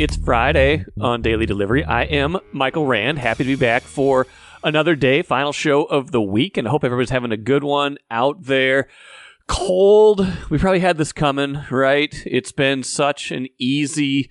It's Friday on Daily Delivery. I am Michael Rand. Happy to be back for another day, final show of the week, and I hope everybody's having a good one out there. Cold. We probably had this coming, right? It's been such an easy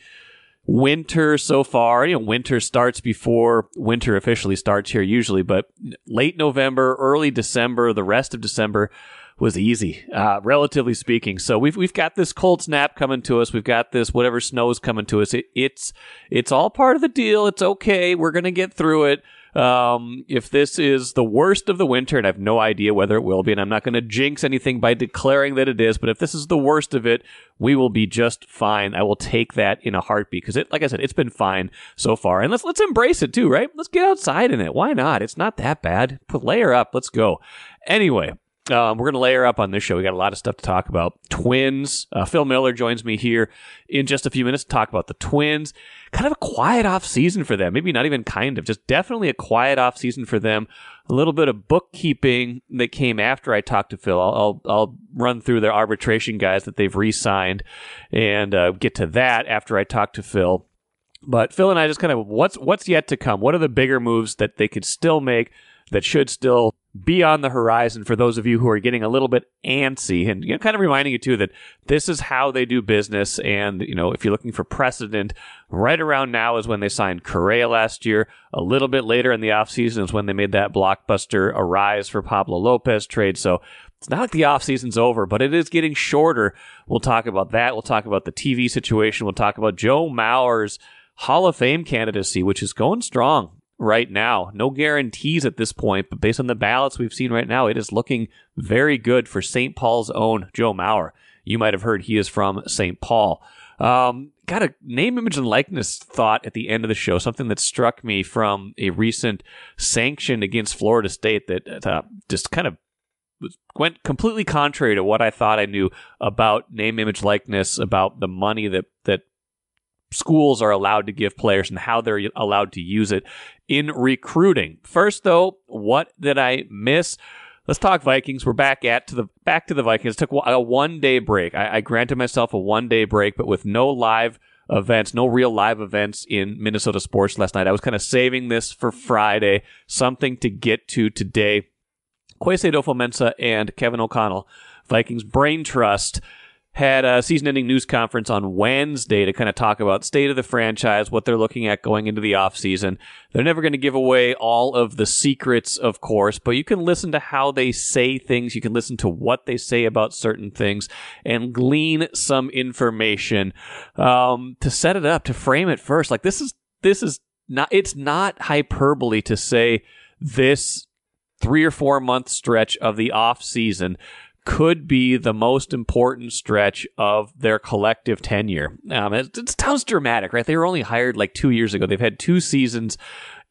winter so far. You know, winter starts before winter officially starts here usually, but late November, early December, the rest of December was easy, uh, relatively speaking. So we've we've got this cold snap coming to us. We've got this whatever snow is coming to us. It, it's it's all part of the deal. It's okay. We're gonna get through it. Um, if this is the worst of the winter, and I have no idea whether it will be, and I'm not going to jinx anything by declaring that it is, but if this is the worst of it, we will be just fine. I will take that in a heartbeat because it, like I said, it's been fine so far, and let's let's embrace it too, right? Let's get outside in it. Why not? It's not that bad. Put layer up. Let's go. Anyway, um, we're going to layer up on this show. We got a lot of stuff to talk about. Twins. Uh, Phil Miller joins me here in just a few minutes to talk about the Twins. Kind of a quiet off season for them. Maybe not even kind of, just definitely a quiet off season for them. A little bit of bookkeeping that came after I talked to Phil. I'll, I'll, I'll run through their arbitration guys that they've re signed and uh, get to that after I talk to Phil. But Phil and I just kind of what's what's yet to come. What are the bigger moves that they could still make that should still be on the horizon for those of you who are getting a little bit antsy and you know, kind of reminding you too that this is how they do business and you know if you're looking for precedent right around now is when they signed Correa last year a little bit later in the offseason is when they made that blockbuster Arraez for Pablo Lopez trade so it's not like the offseason's over, but it is getting shorter. We'll talk about that. We'll talk about the TV situation. We'll talk about Joe Mauer's Hall of Fame candidacy, which is going strong right now. No guarantees at this point, but based on the ballots we've seen right now, it is looking very good for St. Paul's own Joe Mauer. You might have heard he is from St. Paul. Um, got a name, image, and likeness thought at the end of the show, something that struck me from a recent sanction against Florida State that uh, just kind of went completely contrary to what I thought I knew about name, image, likeness, about the money that that schools are allowed to give players and how they're allowed to use it in recruiting. First, though, what did I miss? Let's talk Vikings. We're back at to the back to the Vikings. It took a one day break. I, I granted myself a one day break, but with no live events, no real live events in Minnesota sports last night. I was kind of saving this for Friday, something to get to today. Kwesi Adofo-Mensah and Kevin O'Connell, Vikings Brain Trust had a season-ending news conference on Wednesday to kind of talk about state of the franchise, what they're looking at going into the offseason. They're never going to give away all of the secrets, of course, but you can listen to how they say things. You can listen to what they say about certain things and glean some information um, to set it up, to frame it first. Like this is this is not it's not hyperbole to say this three or four month stretch of the off season could be the most important stretch of their collective tenure. Um, it, it sounds dramatic, right? They were only hired like two years ago. They've had two seasons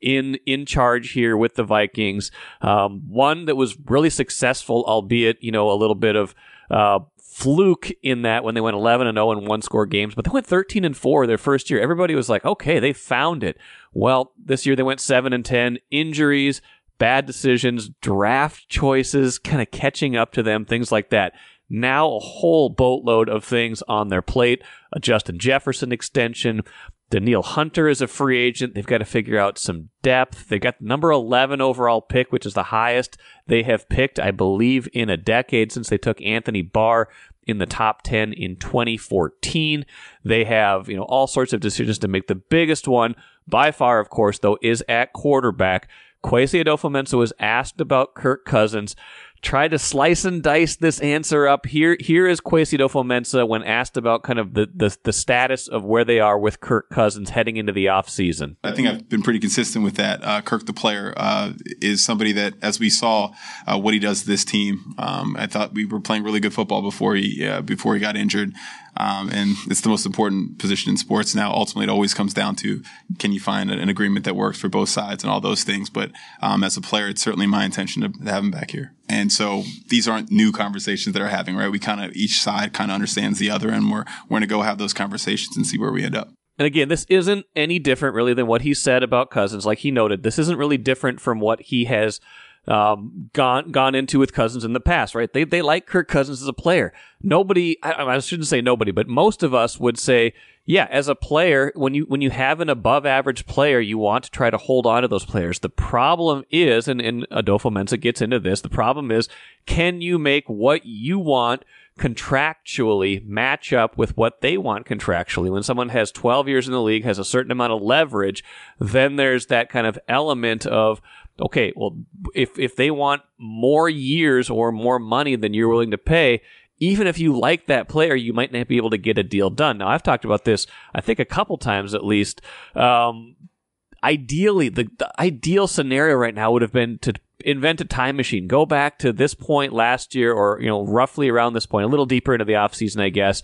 in in charge here with the Vikings. Um, one that was really successful, albeit you know a little bit of uh, fluke in that when they went 11 and 0 in one score games, but they went 13 and 4 their first year. Everybody was like, okay, they found it. Well, this year they went 7 and 10. Injuries, bad decisions, draft choices, kind of catching up to them, things like that. Now a whole boatload of things on their plate. A Justin Jefferson extension. Danielle Hunter is a free agent. They've got to figure out some depth. They got the number 11 overall pick, which is the highest they have picked, I believe, in a decade since they took Anthony Barr in the top 10 in 2014. They have, you know, all sorts of decisions to make. The biggest one by far, of course, though, is at quarterback. Kwesi Adofo-Mensah was asked about Kirk Cousins. Tried to slice and dice this answer up. Here, here is Kwesi Adofo-Mensah when asked about kind of the, the, the status of where they are with Kirk Cousins heading into the offseason. I think I've been pretty consistent with that. Uh, Kirk, the player, uh, is somebody that, as we saw uh, what he does to this team, um, I thought we were playing really good football before he uh, before he got injured. Um, and it's the most important position in sports now. Ultimately, it always comes down to can you find an agreement that works for both sides and all those things. But um, as a player, it's certainly my intention to have him back here. And so these aren't new conversations that are having, right? We kind of each side kind of understands the other, and we're we're going to go have those conversations and see where we end up. And again, this isn't any different really than what he said about Cousins. Like he noted, this isn't really different from what he has um, gone gone into with Cousins in the past, right? They they like Kirk Cousins as a player. Nobody, I, I shouldn't say nobody, but most of us would say, yeah, as a player, when you when you have an above average player, you want to try to hold on to those players. The problem is, and, and Adofo-Mensah gets into this, the problem is, can you make what you want contractually match up with what they want contractually? When someone has 12 years in the league, has a certain amount of leverage, then there's that kind of element of, okay, well, if, if they want more years or more money than you're willing to pay, even if you like that player, you might not be able to get a deal done. Now, I've talked about this, I think, a couple times at least. Um, ideally, the, the ideal scenario right now would have been to invent a time machine, go back to this point last year, or you know, roughly around this point, a little deeper into the offseason, I guess,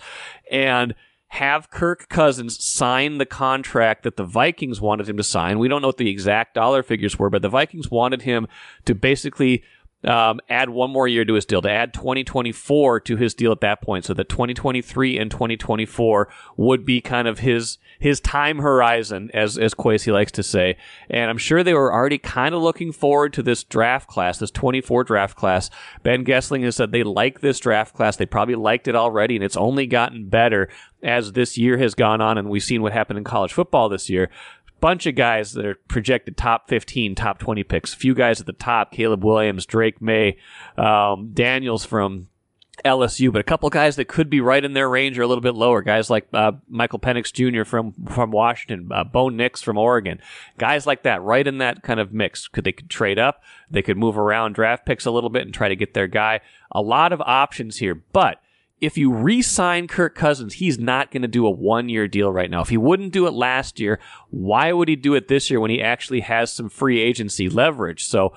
and have Kirk Cousins sign the contract that the Vikings wanted him to sign. We don't know what the exact dollar figures were, but the Vikings wanted him to basically um, add one more year to his deal, to add 2024 to his deal at that point, so that 2023 and 2024 would be kind of his his time horizon, as as Kwesi likes to say. And I'm sure they were already kind of looking forward to this draft class, this 24 draft class. Ben Goessling has said they like this draft class. They probably liked it already, and it's only gotten better as this year has gone on, and we've seen what happened in college football this year bunch of guys that are projected top 15, top 20 picks. A few guys at the top Caleb Williams, Drake Maye, um, Daniels from LSU, but a couple guys that could be right in their range or a little bit lower. Guys like uh, Michael Penix Jr. from from Washington, uh, Bo Nix from Oregon, guys like that, right in that kind of mix. Could they could trade up? They could move around draft picks a little bit and try to get their guy. A lot of options here, but if you re sign Kirk Cousins, he's not going to do a one year deal right now. If he wouldn't do it last year, why would he do it this year when he actually has some free agency leverage? So,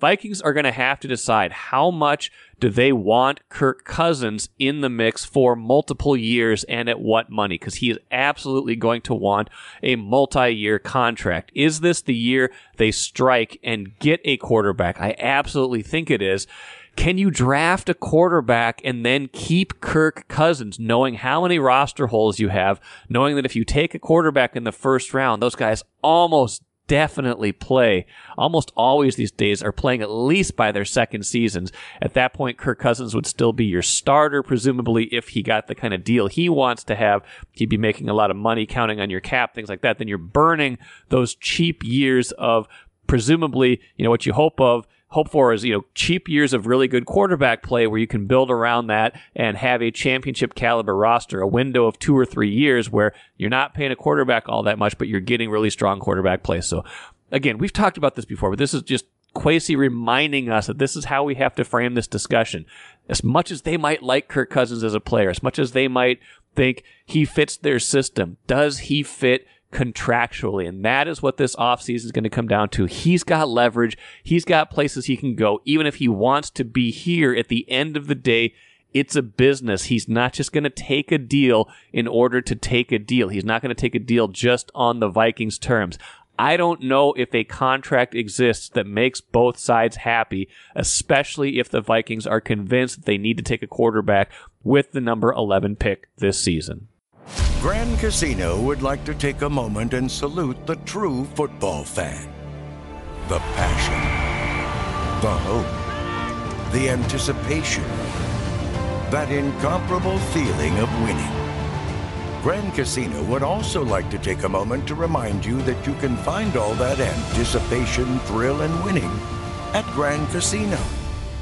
Vikings are going to have to decide how much do they want Kirk Cousins in the mix for multiple years and at what money? Because he is absolutely going to want a multi year contract. Is this the year they strike and get a quarterback? I absolutely think it is. Can you draft a quarterback and then keep Kirk Cousins, knowing how many roster holes you have, knowing that if you take a quarterback in the first round, those guys almost definitely play. Almost always these days are playing at least by their second seasons. At that point, Kirk Cousins would still be your starter, presumably if he got the kind of deal he wants to have. He'd be making a lot of money, counting on your cap, things like that. Then you're burning those cheap years of presumably, you know, what you hope of hope for is you know cheap years of really good quarterback play where you can build around that and have a championship caliber roster a window of two or three years where you're not paying a quarterback all that much but you're getting really strong quarterback play so again we've talked about this before but this is just Kwesi reminding us that this is how we have to frame this discussion. As much as they might like Kirk Cousins as a player, as much as they might think he fits their system, does he fit contractually. And that is what this offseason is going to come down to. He's got leverage. He's got places he can go. Even if he wants to be here at the end of the day, it's a business. He's not just going to take a deal in order to take a deal. He's not going to take a deal just on the Vikings terms. I don't know if a contract exists that makes both sides happy, especially if the Vikings are convinced that they need to take a quarterback with the number 11 pick this season. Grand Casino would like to take a moment and salute the true football fan. The passion, the hope, the anticipation, that incomparable feeling of winning. Grand Casino would also like to take a moment to remind you that you can find all that anticipation, thrill, and winning at Grand Casino.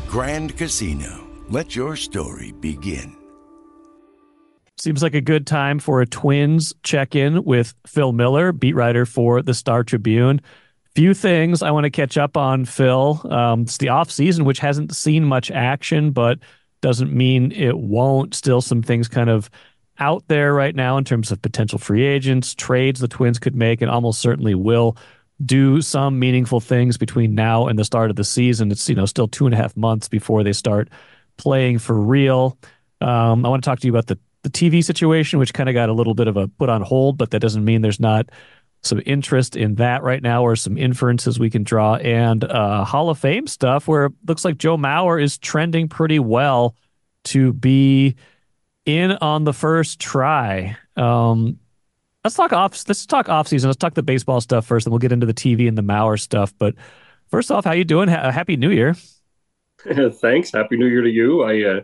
Grand Casino, let your story begin. Seems like a good time for a Twins check in with Phil Miller, beat writer for the Star Tribune. Few things I want to catch up on, Phil. Um, it's the off season, which hasn't seen much action, but doesn't mean it won't. Still, some things kind of out there right now in terms of potential free agents, trades the Twins could make, and almost certainly will do some meaningful things between now and the start of the season. It's you know still two and a half months before they start playing for real. Um, I want to talk to you about the the TV situation, which kind of got a little bit of a put on hold, but that doesn't mean there's not some interest in that right now or some inferences we can draw and uh, Hall of Fame stuff where it looks like Joe Mauer is trending pretty well to be in on the first try. Um, let's talk off. Let's talk off season. Let's talk the baseball stuff first, and we'll get into the TV and the Mauer stuff. But first off, how you doing? happy New Year. Thanks. Happy New Year to you. I uh,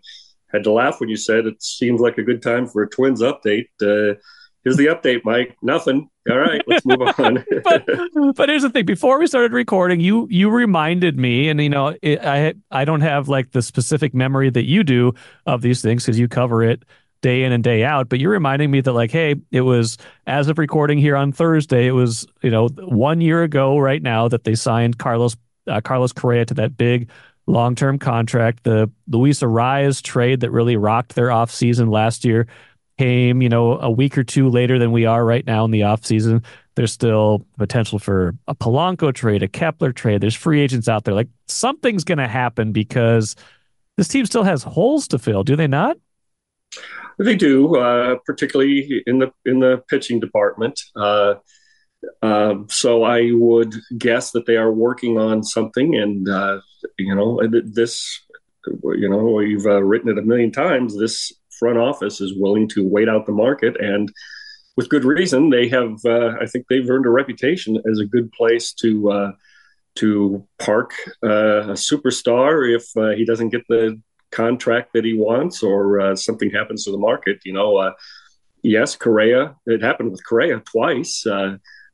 had to laugh when you said it seems like a good time for a Twins update. Uh, here's the update, Mike. Nothing. All right, let's move on. but but here's the thing. Before we started recording, you you reminded me, and you know, it, I I don't have like the specific memory that you do of these things because you cover it day in and day out. But you're reminding me that like, hey, it was as of recording here on Thursday, it was you know one year ago right now that they signed Carlos uh, Carlos Correa to that big long term contract. The Luis Arraez trade that really rocked their offseason last year came, you know, a week or two later than we are right now in the offseason. There's still potential for a Polanco trade, a Kepler trade. There's free agents out there. Like something's going to happen because this team still has holes to fill, do they not? They do, uh, particularly in the in the pitching department. Uh, uh, so I would guess that they are working on something, and uh, you know, this, you know, you've uh, written it a million times. This front office is willing to wait out the market and with good reason they have uh, i think they've earned a reputation as a good place to uh, to park uh, a superstar if uh, he doesn't get the contract that he wants or uh, something happens to the market you know yes Correa it happened with Correa twice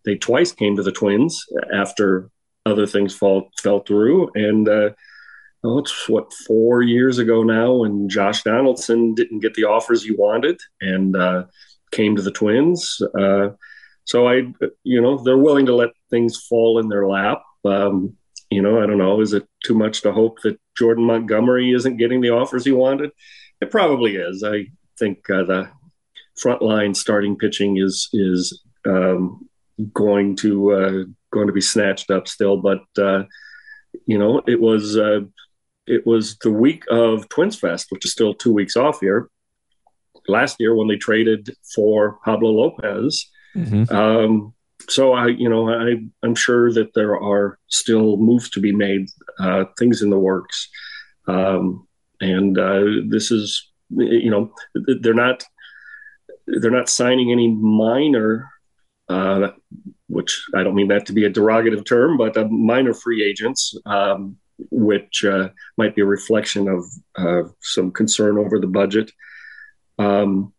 they twice came to the twins after other things fall fell through and oh, it's what four years ago now when Josh Donaldson didn't get the offers he wanted and uh, came to the Twins. Uh, so I, you know, they're willing to let things fall in their lap. Um, you know, I don't know. Is it too much to hope that Jordan Montgomery isn't getting the offers he wanted? It probably is. I think uh, the frontline starting pitching is is um, going to uh, going to be snatched up still, but uh, you know, it was uh, it was the week of Twins Fest, which is still two weeks off here. Last year when they traded for Pablo Lopez. Mm-hmm. Um, so I, you know, I, I'm sure that there are still moves to be made, uh, things in the works, um, and uh, this is, you know, they're not they're not signing any minor, uh, which I don't mean that to be a derogative term, but uh, minor free agents. Um, which uh, might be a reflection of some concern over the budget. Um,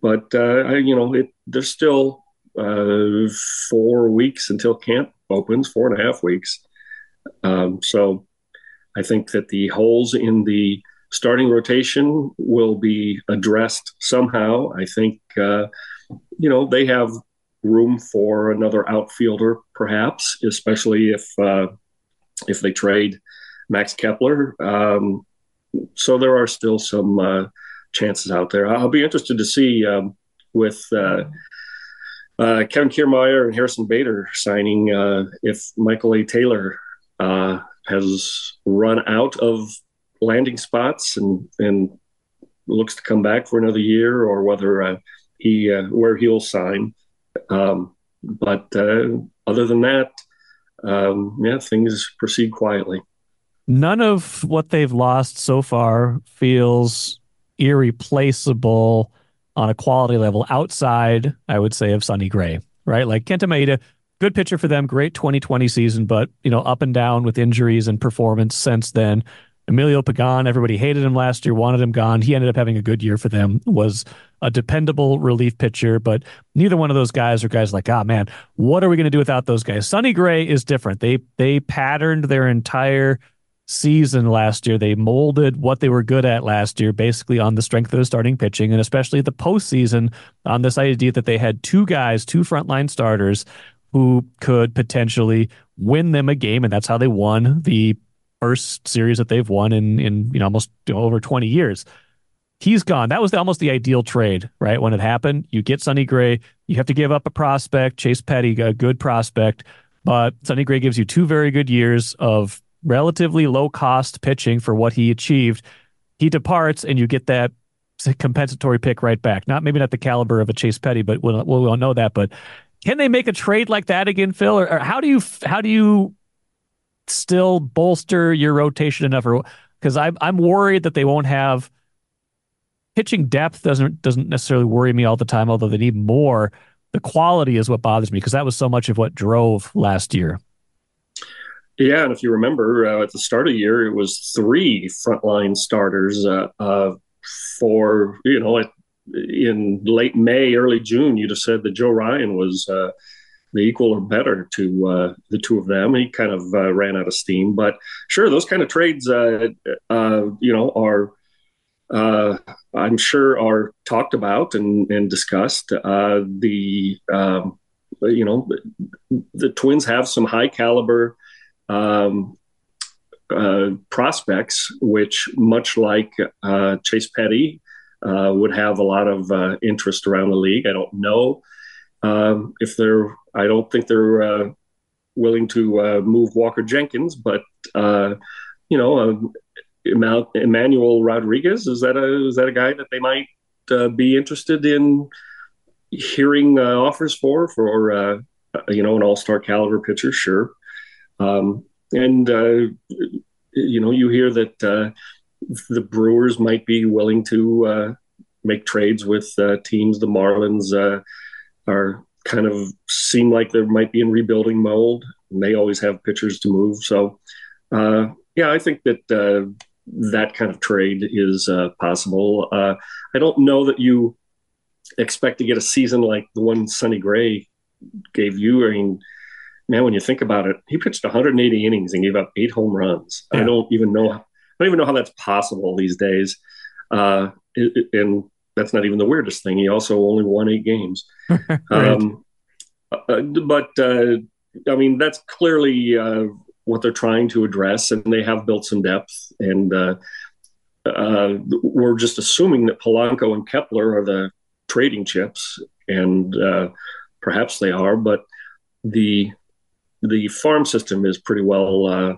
but uh, I, you know, it, there's still uh, four weeks until camp opens, four and a half weeks. Um, so I think that the holes in the starting rotation will be addressed somehow. I think, uh, you know, they have room for another outfielder, perhaps, especially if uh, if they trade Max Kepler. Um, so there are still some uh, chances out there. I'll be interested to see um, with uh, uh, Kevin Kiermaier and Harrison Bader signing uh, if Michael A. Taylor uh, has run out of landing spots and and looks to come back for another year, or whether he where he'll sign. Um, but other than that, um, yeah, things proceed quietly none of what they've lost so far feels irreplaceable on a quality level outside, I would say, of Sonny Gray, right? Like Kenta Maeda, good pitcher for them, great 2020 season, but, you know, up and down with injuries and performance since then. Emilio Pagan, everybody hated him last year, wanted him gone. He ended up having a good year for them, was a dependable relief pitcher, but neither one of those guys are guys like, ah, man, what are we going to do without those guys? Sonny Gray is different. They they patterned their entire season last year. They molded what they were good at last year, basically on the strength of the starting pitching, and especially the postseason on this idea that they had two guys, two frontline starters who could potentially win them a game, and that's how they won the first series that they've won in in you know almost you know, over 20 years. He's gone. That was the, almost the ideal trade, right? When it happened, you get Sonny Gray, you have to give up a prospect, Chase Petty, a good prospect, but Sonny Gray gives you two very good years of relatively low cost pitching for what he achieved. He departs, and you get that compensatory pick right back. Not maybe not the caliber of a Chase Petty, but we'll, we won't know that. But can they make a trade like that again, Phil? Or, or how do you how do you still bolster your rotation enough? Because I'm I'm worried that they won't have pitching depth. Doesn't doesn't necessarily worry me all the time. Although they need more. The quality is what bothers me because that was so much of what drove last year. Yeah, and if you remember uh, at the start of the year, it was three frontline starters uh, uh, for you know in late May, early June, you'd have said that Joe Ryan was uh, the equal or better to uh, the two of them. He kind of uh, ran out of steam, but sure, those kind of trades, uh, uh, you know, are uh, I'm sure are talked about and, and discussed. the um, you know, the Twins have some high caliber. Um, uh, prospects, which, much like uh, Chase Petty, uh, would have a lot of uh, interest around the league. I don't know um, if they're. I don't think they're uh, willing to uh, move Walker Jenkins, but you know, Emmanuel Rodriguez is that a is that a guy that they might be interested in hearing offers for for you know an All Star caliber pitcher? Sure. Um, and uh, you know you hear that uh, the Brewers might be willing to uh, make trades with uh, teams. The Marlins uh, are kind of seem like they might be in rebuilding mode, and they always have pitchers to move. So uh, yeah, I think that that kind of trade is possible. I don't know that you expect to get a season like the one Sonny Gray gave you. I mean man, when you think about it, he pitched 180 innings and gave up eight home runs. Yeah. I don't even know. I don't even know how that's possible these days. Uh, and that's not even the weirdest thing. He also only won eight games. right. um, uh, but uh, I mean, that's clearly uh, what they're trying to address, and they have built some depth. And uh, uh, we're just assuming that Polanco and Kepler are the trading chips, and perhaps they are. But the the farm system is pretty well uh,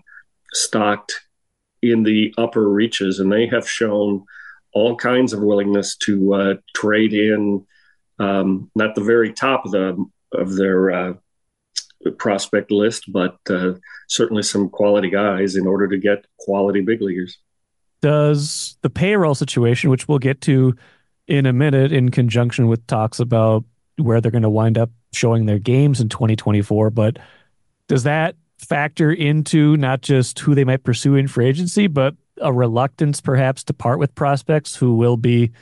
stocked in the upper reaches, and they have shown all kinds of willingness to uh, trade in um, not the very top of the of their uh, prospect list, but uh, certainly some quality guys in order to get quality big leaguers. Does the payroll situation, which we'll get to in a minute, in conjunction with talks about where they're going to wind up showing their games in 2024, but does that factor into not just who they might pursue in free agency, but a reluctance perhaps to part with prospects who will be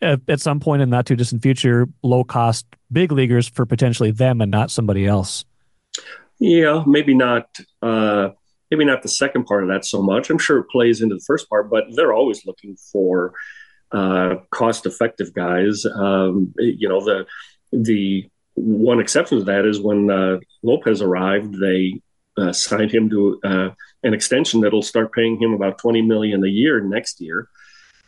at, some point in not too distant future low cost big leaguers for potentially them and not somebody else? Yeah, maybe not. Uh, maybe not the second part of that so much. I'm sure it plays into the first part, but they're always looking for uh, cost effective guys. Um, you know the the one exception to that is when uh, Lopez arrived, they uh, signed him to uh, an extension that'll start paying him about twenty million a year next year.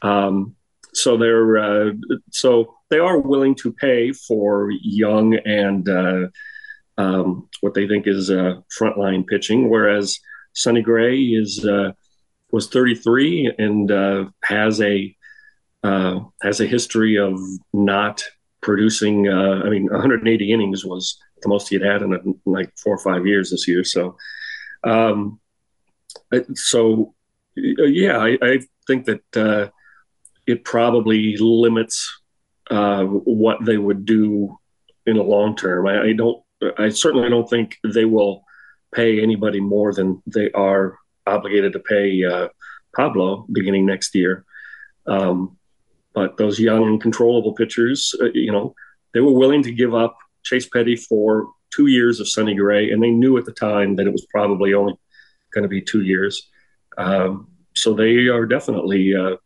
Um, so they're uh, so they are willing to pay for young and uh, um, what they think is uh, frontline pitching, whereas Sonny Gray is was 33 and has a has a history of not producing. Uh, I mean, 180 innings was the most he had had in, like four or five years this year. So, um, so uh, yeah, I, I, think that uh, it probably limits uh, what they would do in the long term. I, I, don't. I certainly don't think they will pay anybody more than they are obligated to pay uh, Pablo beginning next year. Um, but those young and controllable pitchers, uh, you know, they were willing to give up Chase Petty for two years of Sonny Gray, and they knew at the time that it was probably only going to be two years. Um, so they are definitely uh,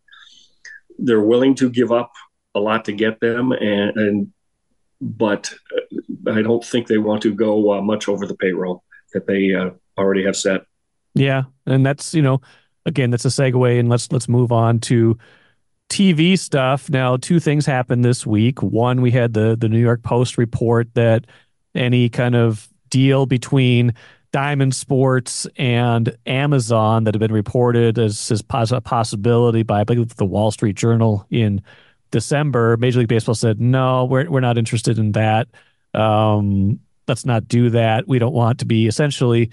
they're willing to give up a lot to get them, and, and but uh, I don't think they want to go uh, much over the payroll that they uh, already have set. Yeah, and that's you know, again, that's a segue, and let's let's move on to TV stuff. Now, two things happened this week. One, we had the the New York Post report that any kind of deal between Diamond Sports and Amazon that have been reported as, as a possibility by I believe the Wall Street Journal in December. Major League Baseball said no, we're we're not interested in that. Um, let's not do that. We don't want to be essentially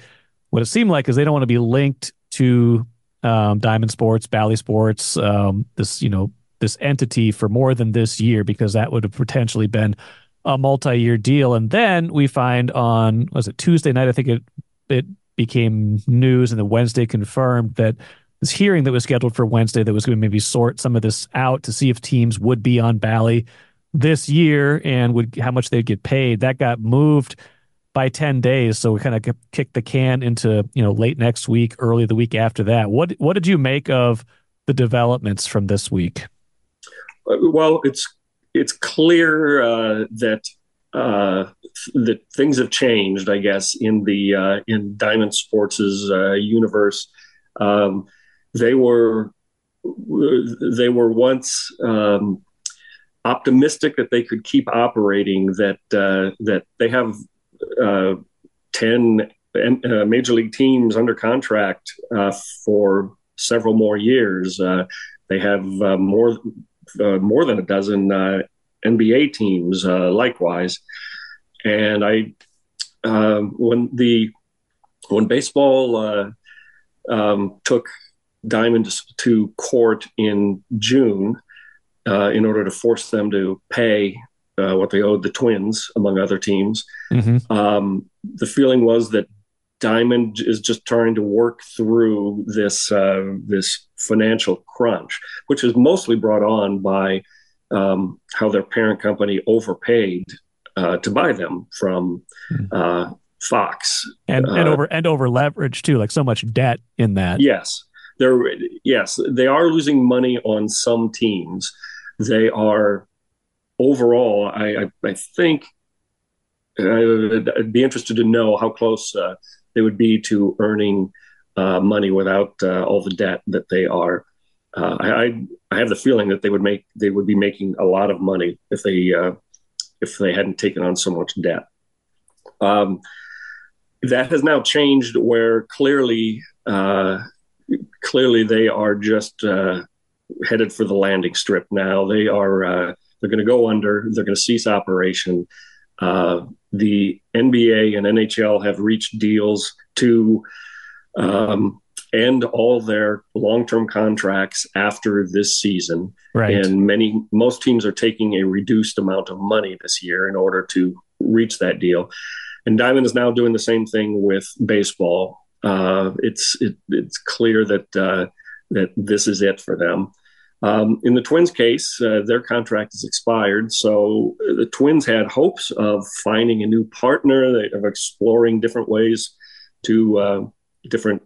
what it seemed like is they don't want to be linked to um, Diamond Sports, Bally Sports, um, this you know this entity for more than this year because that would have potentially been a multi-year deal. And then we find on was it Tuesday night? I think it it became news, and then Wednesday confirmed that this hearing that was scheduled for Wednesday that was going to maybe sort some of this out to see if teams would be on Bally this year and would how much they'd get paid. That got moved by 10 days. So we kind of kicked the can into, you know, late next week, early the week after that. What what did you make of the developments from this week? Uh, well, it's it's clear uh, that uh, that things have changed, I guess, in the uh, in Diamond Sports's uh, universe. Um, they were they were once um, optimistic that they could keep operating. That uh, that they have uh, 10 uh, major league teams under contract uh, for several more years. Uh, they have uh, more uh, more than a dozen NBA teams likewise. And I um, when the when baseball um, took Diamond to court in June in order to force them to pay uh, what they owed the Twins, among other teams. Mm-hmm. Um, the feeling was that Diamond is just trying to work through this uh, this financial crunch, which is mostly brought on by um, how their parent company overpaid uh, to buy them from mm-hmm. uh, Fox, and and uh, over and over leverage too, like so much debt in that. Yes, they're yes they are losing money on some teams. They are overall, I, I, I think I'd be interested to know how close uh, they would be to earning uh, money without uh, all the debt that they are. Uh, I, I have the feeling that they would make they would be making a lot of money if they uh, if they hadn't taken on so much debt. Um, that has now changed, where clearly uh, clearly they are just headed for the landing strip now. They are they're going to go under. They're going to cease operation. Uh, the NBA and NHL have reached deals to um, end all their long-term contracts after this season. Right. And many, most teams are taking a reduced amount of money this year in order to reach that deal. And Diamond is now doing the same thing with baseball. Uh, it's it, it's clear that uh, that this is it for them. Um, in the Twins' case, uh, their contract is expired, so the Twins had hopes of finding a new partner, of exploring different ways to uh, different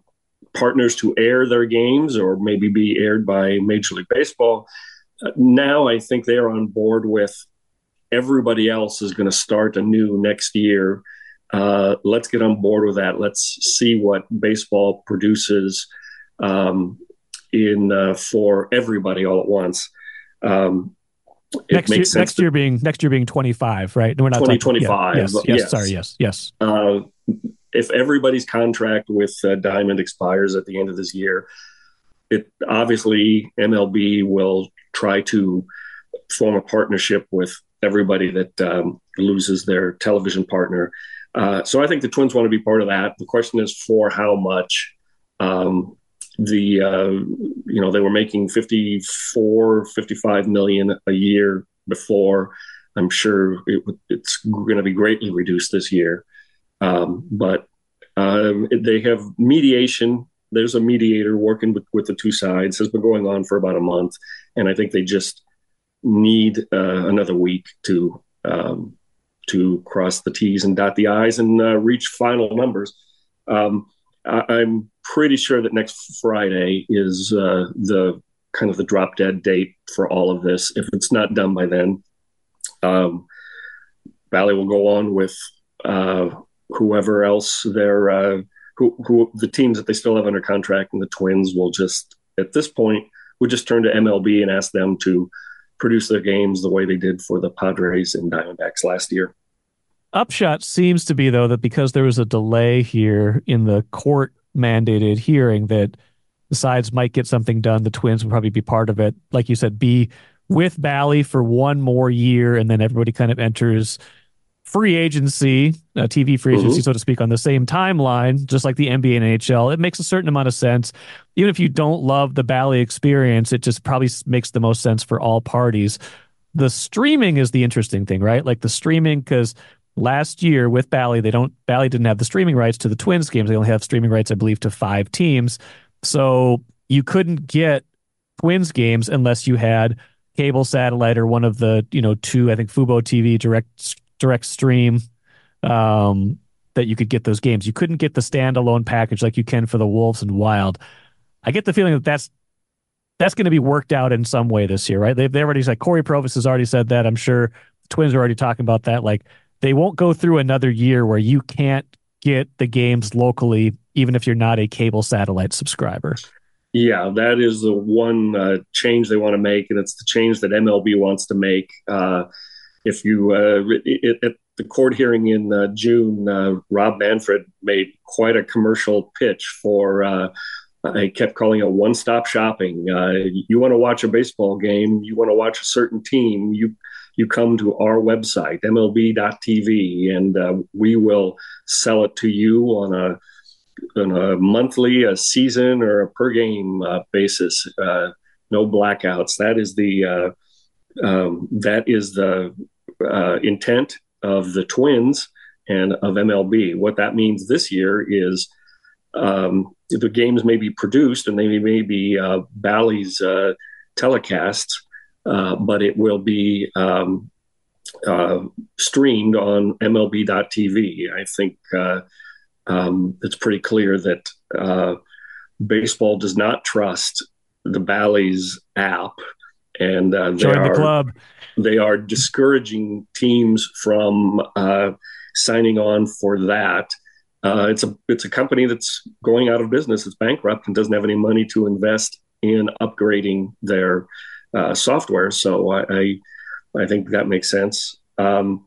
partners to air their games, or maybe be aired by Major League Baseball. Uh, now, I think they are on board with everybody else is going to start anew next year. Uh, let's get on board with that. Let's see what baseball produces. Um, in uh, for everybody all at once. Um, next year, next year being next year being 25, right? We're not 2025. Yes, yes, yes, sorry, yes, yes. Uh, if everybody's contract with uh, Diamond expires at the end of this year, it obviously MLB will try to form a partnership with everybody that um, loses their television partner. Uh, so I think the Twins want to be part of that. The question is for how much. Um, the uh, you know they were making 54 55 million a year before i'm sure it, it's going to be greatly reduced this year um, but um, they have mediation. There's a mediator working with, with the two sides. Has been going on for about a month and i think they just need uh, another week to um, to cross the t's and dot the i's and uh, reach final numbers. Um, I, am pretty sure that next Friday is uh, the kind of the drop dead date for all of this. If it's not done by then, um, Bally will go on with uh, whoever else their uh, who, who the teams that they still have under contract, and the Twins will just at this point would just turn to MLB and ask them to produce their games the way they did for the Padres and Diamondbacks last year. Upshot seems to be though that because there was a delay here in the court mandated hearing that the sides might get something done the twins would probably be part of it. Like you said be with bally for one more year and then everybody kind of enters free agency uh, tv free agency mm-hmm. so to speak on the same timeline just like the nba and nhl it makes a certain amount of sense even if you don't love the bally experience it just probably makes the most sense for all parties the streaming is the interesting thing right like the streaming because last year with Bally, they don't Bally didn't have the streaming rights to the Twins games. They only have streaming rights, I believe, to five teams. So you couldn't get Twins games unless you had cable satellite or one of the you know two I think Fubo TV direct direct stream um, that you could get those games. You couldn't get the standalone package like you can for the Wolves and Wild. I get the feeling that that's that's going to be worked out in some way this year, right? They've they already said Cory Provus has already said that. I'm sure the Twins are already talking about that. Like they won't go through another year where you can't get the games locally, even if you're not a cable satellite subscriber. Yeah, that is the one uh, change they want to make, and it's the change that MLB wants to make. Uh, if you uh, it, at the court hearing in uh, June, uh, Rob Manfred made quite a commercial pitch for. Uh, I kept calling it one-stop shopping. you want to watch a baseball game, you want to watch a certain team, you you come to our website mlb.tv, and we will sell it to you on a on a monthly, a season, or a per game uh, basis. Uh, no blackouts. That is the uh, um, that is the uh, intent of the Twins and of MLB. What that means this year is um, the games may be produced and they may be uh, Bally's uh, telecasts, but it will be um, streamed on MLB.tv. I think um, it's pretty clear that uh, baseball does not trust the Bally's app, and uh, they join are, the club. They are discouraging teams from uh, signing on for that. Uh, it's a it's a company that's going out of business. It's bankrupt and doesn't have any money to invest in upgrading their uh, software. So I, I, I think that makes sense. Um,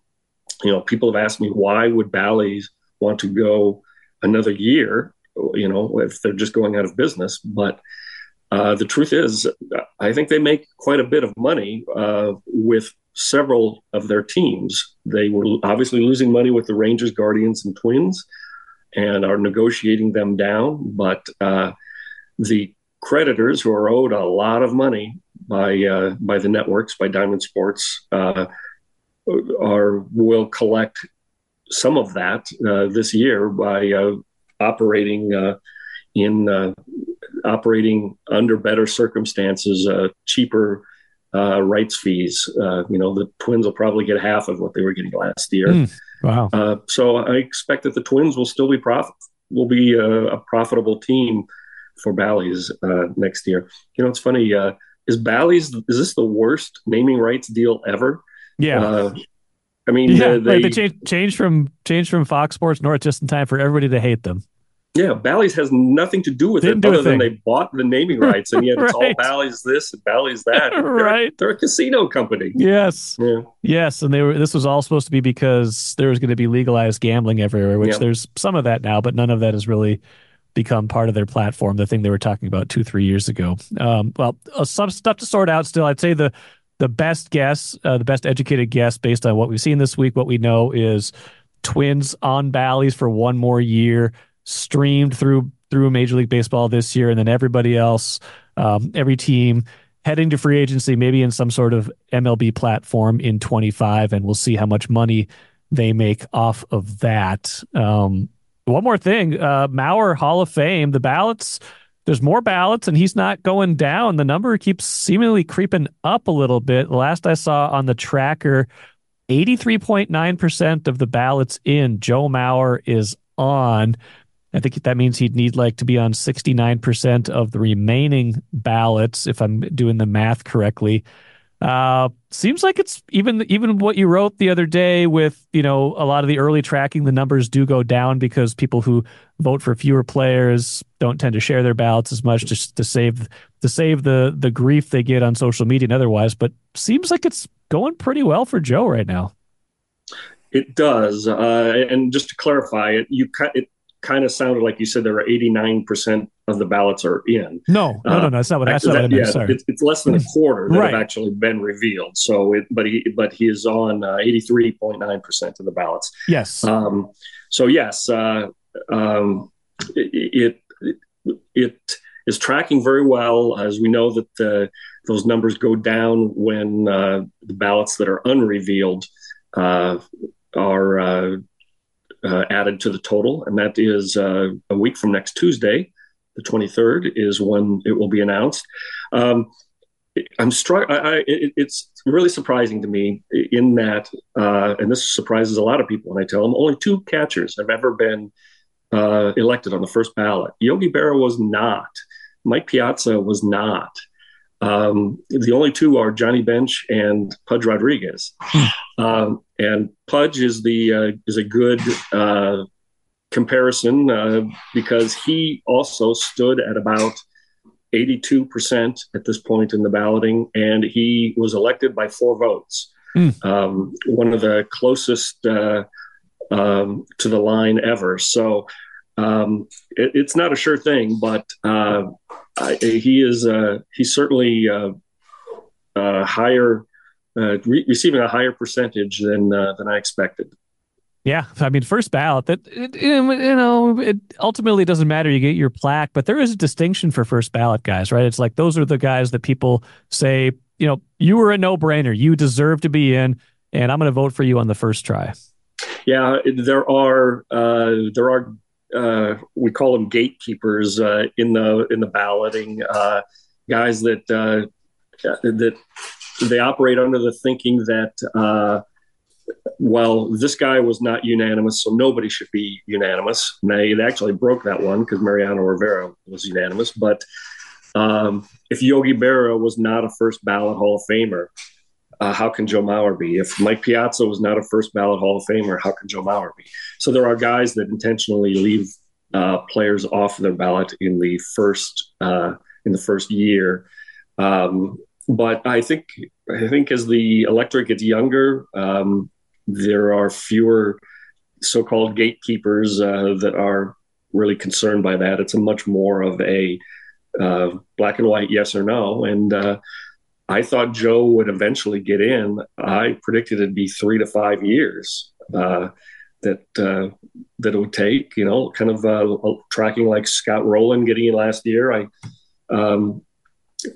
you know, people have asked me why would Bally's want to go another year, you know, if they're just going out of business. But uh, the truth is, I think they make quite a bit of money uh, with several of their teams. They were obviously losing money with the Rangers, Guardians, and Twins, and are negotiating them down. But uh, the creditors who are owed a lot of money by uh, by the networks, by Diamond Sports, uh, are will collect some of that this year by operating in operating under better circumstances, uh, cheaper uh, rights fees. you know, the Twins will probably get half of what they were getting last year. Mm, wow! so I expect that the Twins will still be profit will be a, a profitable team for Bally's next year. You know, it's funny. is Bally's is this the worst naming rights deal ever? Yeah. I mean, yeah, they, like they change, change from change from Fox Sports North just in time for everybody to hate them. Yeah, Bally's has nothing to do with Didn't it other than they bought the naming rights, and yet right. it's all Bally's this and Bally's that. They're, right, they're a casino company. Yes, yeah. yes, and they were. This was all supposed to be because there was going to be legalized gambling everywhere, which yeah. there's some of that now, but none of that has really become part of their platform. The thing they were talking about two, three years ago. Um, well, uh, some stuff to sort out still. I'd say the the best guess, uh, the best educated guess based on what we've seen this week, what we know is Twins on Bally's for one more year, streamed through through Major League Baseball this year, and then everybody else, um, every team heading to free agency, maybe in some sort of MLB platform in 25, and we'll see how much money they make off of that. Um, one more thing, uh, Mauer Hall of Fame, the ballots there's more ballots and he's not going down. The number keeps seemingly creeping up a little bit. Last I saw on the tracker, 83.9% of the ballots in, Joe Mauer is on. I think that means he'd need like to be on 69% of the remaining ballots, if I'm doing the math correctly. Uh, seems like it's even even what you wrote the other day with you know a lot of the early tracking. The numbers do go down because people who vote for fewer players don't tend to share their ballots as much just to save to save the the grief they get on social media and otherwise. But seems like it's going pretty well for Joe right now. It does, uh, and just to clarify, it you cut it kind of sounded like you said there are 89% of the ballots are in. No, no, uh, no, no. That's not what, that's not that, what I meant. Yeah, Sorry. It's, it's, less than a quarter that right. have actually been revealed. So, it, but he, but he is on uh, 83.9% of the ballots. Yes. Um, so yes, uh, um, it, it, it is tracking very well as we know that the, those numbers go down when uh, the ballots that are unrevealed uh, are uh, added to the total, and that is uh, a week from next Tuesday, the 23rd is when it will be announced. Um, I'm struck. I, I, it, it's really surprising to me in that, uh, and this surprises a lot of people when I tell them only two catchers have ever been uh, elected on the first ballot. Yogi Berra was not. Mike Piazza was not. Um, the only two are Johnny Bench and Pudge Rodriguez. Um, and Pudge is the uh, is a good uh, comparison uh, because he also stood at about 82% at this point in the balloting, and he was elected by four votes. Mm. Um, one of the closest uh, um, to the line ever. So um, it, it's not a sure thing, but uh, I, he is uh, he's certainly uh, uh, higher, uh, re- receiving a higher percentage than than I expected. Yeah, I mean, first ballot. That it, you know, it ultimately doesn't matter. You get your plaque, but there is a distinction for first ballot guys, right? It's like those are the guys that people say, you know, you were a no brainer. You deserve to be in, and I'm going to vote for you on the first try. Yeah, there are uh, there are uh, we call them gatekeepers uh, in the in the balloting uh, guys that uh, that they operate under the thinking that uh, well, this guy was not unanimous, so nobody should be unanimous. And they, actually broke that one because Mariano Rivera was unanimous. But um, if Yogi Berra was not a first ballot Hall of Famer, uh, how can Joe Mauer be? If Mike Piazza was not a first ballot Hall of Famer, how can Joe Mauer be? So there are guys that intentionally leave uh, players off their ballot in the first uh, in the first year. Um, but I think I think as the electorate gets younger, um, there are fewer so-called gatekeepers uh, that are really concerned by that. It's a much more of a uh, black and white yes or no. And uh, I thought Joe would eventually get in. I predicted it'd be three to five years uh, that uh, that it would take. You know, kind of uh, tracking like Scott Rolen getting in last year. I um,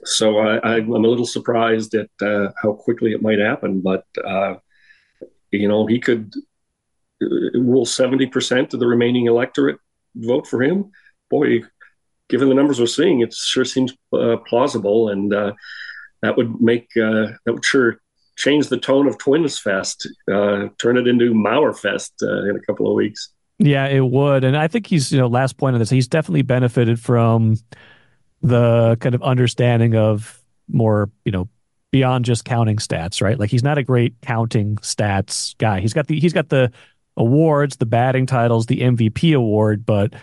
so I, am a little surprised at how quickly it might happen, but you know, he could uh, will 70% of the remaining electorate vote for him. Boy, given the numbers we're seeing, it sure seems uh, plausible. And uh, that would make, uh, that would sure change the tone of Twins Fest, uh, turn it into Mauer Fest uh, in a couple of weeks. Yeah, it would. And I think he's, you know, last point on this, he's definitely benefited from the kind of understanding of more, you know, beyond just counting stats, right? Like he's not a great counting stats guy. He's got the he's got the awards, the batting titles, the MVP award, but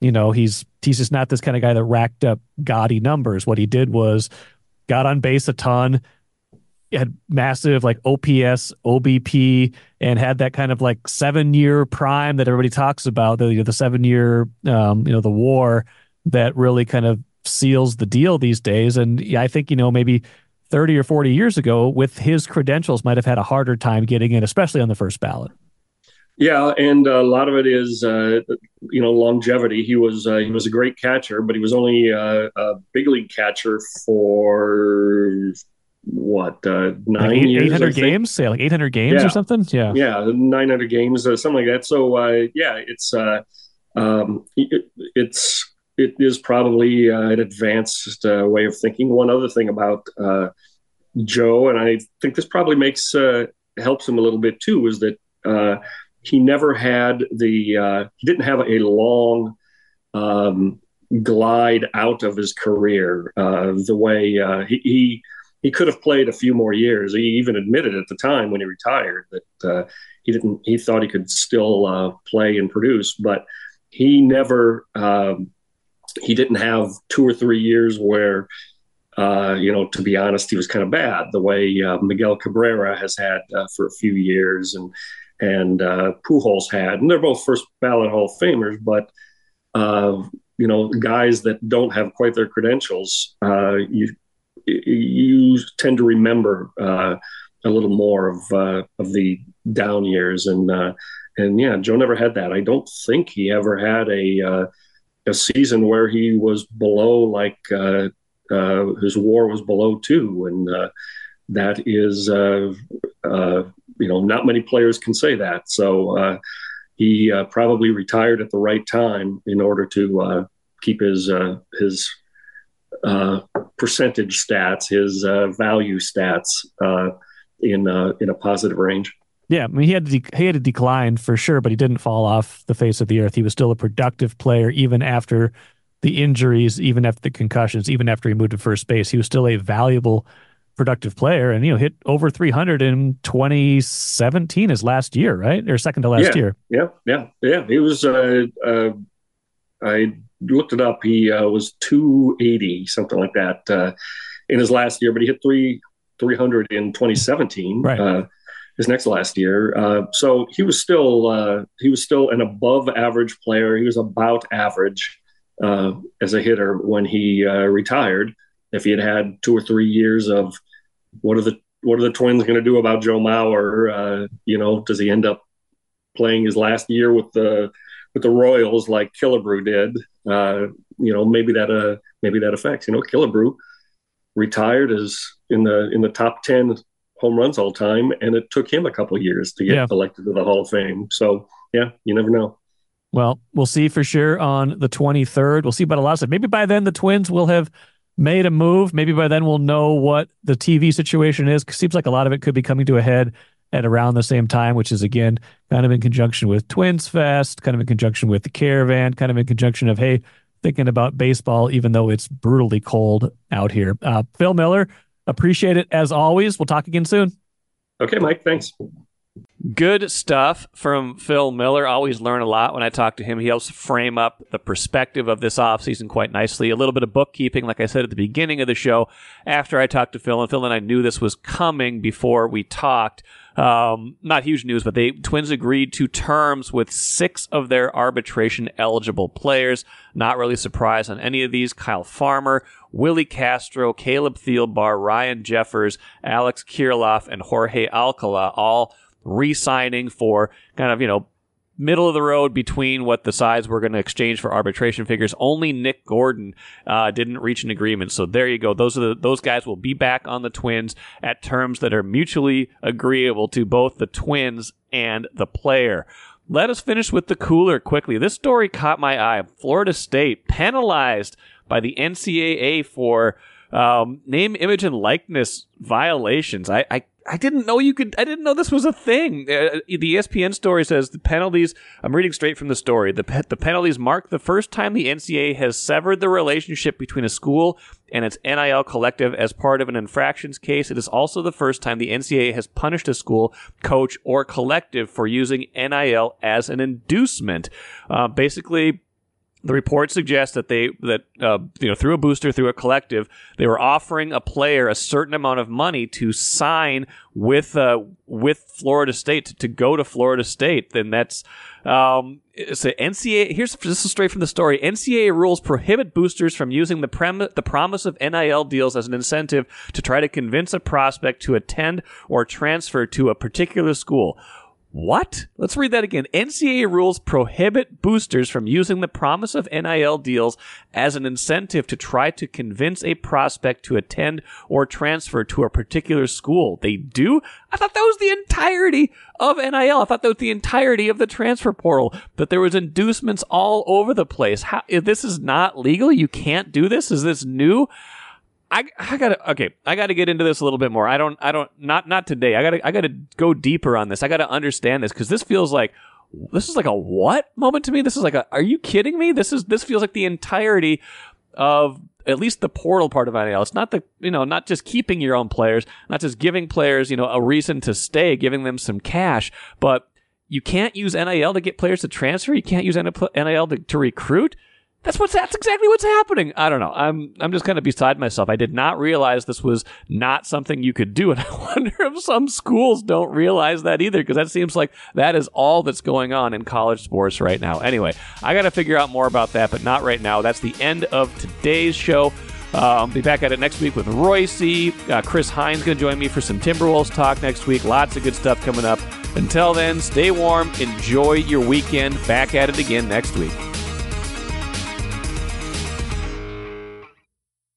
you know, he's he's just not this kind of guy that racked up gaudy numbers. What he did was got on base a ton, had massive like OPS, OBP, and had that kind of like seven year prime that everybody talks about, the you know, the seven year um, you know, the WAR that really kind of seals the deal these days. And I think, you know, maybe 30 or 40 years ago with his credentials might have had a harder time getting in, especially on the first ballot. Yeah, and a lot of it is uh, you know longevity. He was uh, he was a great catcher, but he was only uh, a big league catcher for what uh, nine like eight, 800 games? Yeah like 800 games yeah. or something? Yeah. Yeah 900 games uh, something like that. So uh, yeah it's uh, um, it, it's it is probably uh, an advanced uh, way of thinking. One other thing about uh, Joe, and I think this probably makes uh, helps him a little bit too, is that uh, he never had the uh, he didn't have a long um, glide out of his career uh the way he, he, he could have played a few more years. He even admitted at the time when he retired that he didn't he thought he could still play and produce, but he never. Um, he didn't have two or three years where, uh, you know, to be honest, he was kind of bad. The way uh, Miguel Cabrera has had uh, for a few years, and and uh, Pujols had, and they're both first ballot Hall of Famers, but uh, you know, guys that don't have quite their credentials, uh, you you tend to remember a little more of of the down years, and and yeah, Joe never had that. I don't think he ever had a a season where he was below like uh, uh, his WAR was below two, and uh, that is uh, uh, you know not many players can say that. So uh, he probably retired at the right time in order to keep his uh, his uh, percentage stats, his uh, value stats uh, in uh, in a positive range. Yeah, I mean he had de- he had a decline for sure, but he didn't fall off the face of the earth. He was still a productive player even after the injuries, even after the concussions, even after he moved to first base. He was still a valuable, productive player, and you know hit over 300 in 2017, his last year, right, or second to last yeah, year. Yeah, yeah, yeah. He was. Uh, uh, I looked it up. He uh, was 280, something like that, uh, in his last year, but he hit three 300 in 2017. Right. Uh, his next last year, uh, so he was still uh, he was still an above average player. He was about average uh, as a hitter when he uh, retired. If he had had two or three years of what are the what are the Twins going to do about Joe Mauer? you know, does he end up playing his last year with the with the Royals like Killebrew did? Uh, you know, maybe that uh, maybe that affects. You know, Killebrew retired as in the in the top ten home runs all time, and it took him a couple years to get yeah. elected to the Hall of Fame. So yeah, you never know. Well, we'll see for sure on the 23rd. We'll see about a lot of stuff. Maybe by then the Twins will have made a move. Maybe by then we'll know what the TV situation is. Seems like a lot of it could be coming to a head at around the same time, which is again kind of in conjunction with Twins Fest, kind of in conjunction with the Caravan, kind of in conjunction of hey, thinking about baseball, even though it's brutally cold out here. Uh, Phil Miller, appreciate it as always. We'll talk again soon. Okay, Mike. Thanks. Good stuff from Phil Miller. Always learn a lot when I talk to him. He helps frame up the perspective of this offseason quite nicely. A little bit of bookkeeping, like I said at the beginning of the show, after I talked to Phil, and Phil and I knew this was coming before we talked. Um, not huge news, but the Twins agreed to terms with six of their arbitration eligible players. Not really surprised on any of these. Kyle Farmer, Willi Castro, Caleb Thielbar, Ryan Jeffers, Alex Kirilloff, and Jorge Alcala all re-signing for kind of, you know, middle of the road between what the sides were going to exchange for arbitration figures. Only Nick Gordon uh, didn't reach an agreement. So there you go. Those are the, those guys will be back on the Twins at terms that are mutually agreeable to both the Twins and the player. Let us finish with the cooler quickly. This story caught my eye. Florida State penalized by the NCAA for um, name, image, and likeness violations. I, I I didn't know you could. I didn't know this was a thing. Uh, the ESPN story says the penalties. I'm reading straight from the story. The pe- the penalties mark the first time the NCAA has severed the relationship between a school and its NIL collective as part of an infractions case. It is also the first time the NCAA has punished a school, coach, or collective for using NIL as an inducement. Uh, basically the report suggests that they that uh, you know through a booster through a collective they were offering a player a certain amount of money to sign with uh, with Florida State to, to go to Florida State. Then that's um, a NCAA here's this is straight from the story. NCAA rules prohibit boosters from using the prem- the promise of NIL deals as an incentive to try to convince a prospect to attend or transfer to a particular school what? Let's read that again. NCAA rules prohibit boosters from using the promise of NIL deals as an incentive to try to convince a prospect to attend or transfer to a particular school. They do? I thought that was the entirety of NIL. I thought that was the entirety of the transfer portal, that there was inducements all over the place. How, this is not legal, you can't do this? Is this new? I, I gotta okay. I gotta get into this a little bit more. I don't. I don't. Not not today. I gotta. I gotta go deeper on this. I gotta understand this because this feels like this is like a what moment to me. This is like a. Are you kidding me? This is this feels like the entirety of at least the portal part of NIL. It's not the you know not just keeping your own players, not just giving players you know a reason to stay, giving them some cash, but you can't use NIL to get players to transfer. You can't use NIL to, to recruit. That's what's that's exactly what's happening. I don't know. I'm I'm just kind of beside myself. I did not realize this was not something you could do, and I wonder if some schools don't realize that either, because that seems like that is all that's going on in college sports right now. Anyway, I got to figure out more about that, but not right now. That's the end of today's show. Uh, I'll be back at it next week with Royce. Uh, Chris Hine's going to join me for some Timberwolves talk next week. Lots of good stuff coming up. Until then, stay warm, enjoy your weekend. Back at it again next week.